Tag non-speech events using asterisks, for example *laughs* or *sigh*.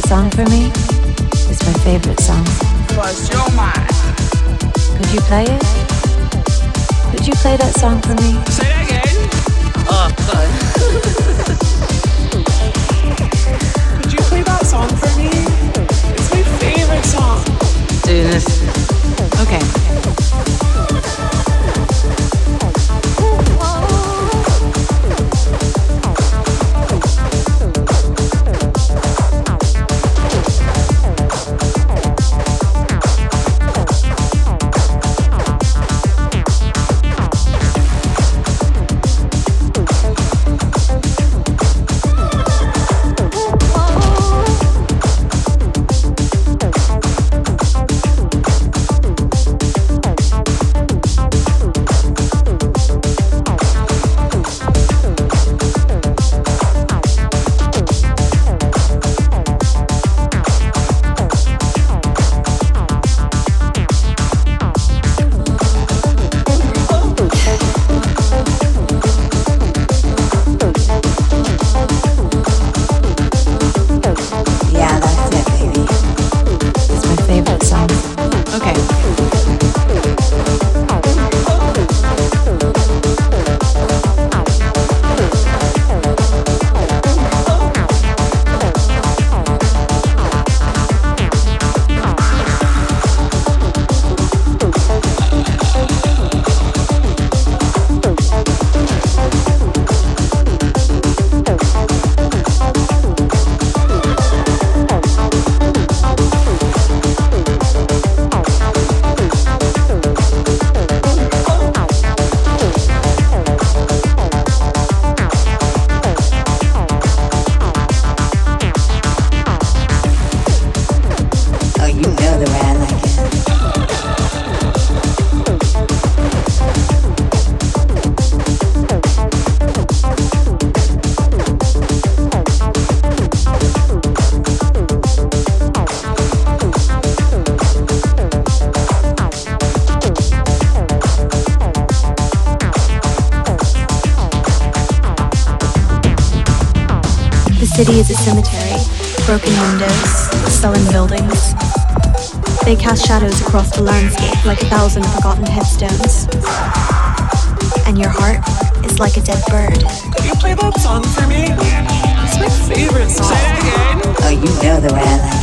Could you play that song for me? It's my favorite song. Cause you're mine. Could you play it? Could you play that song for me? Say that again. Oh, God. *laughs* favorite song. City is a cemetery, broken windows, sullen buildings. They cast shadows across the landscape like a thousand forgotten headstones. And your heart is like a dead bird. Could you play that song for me? It's my favorite song. Say that again. Oh, you know the way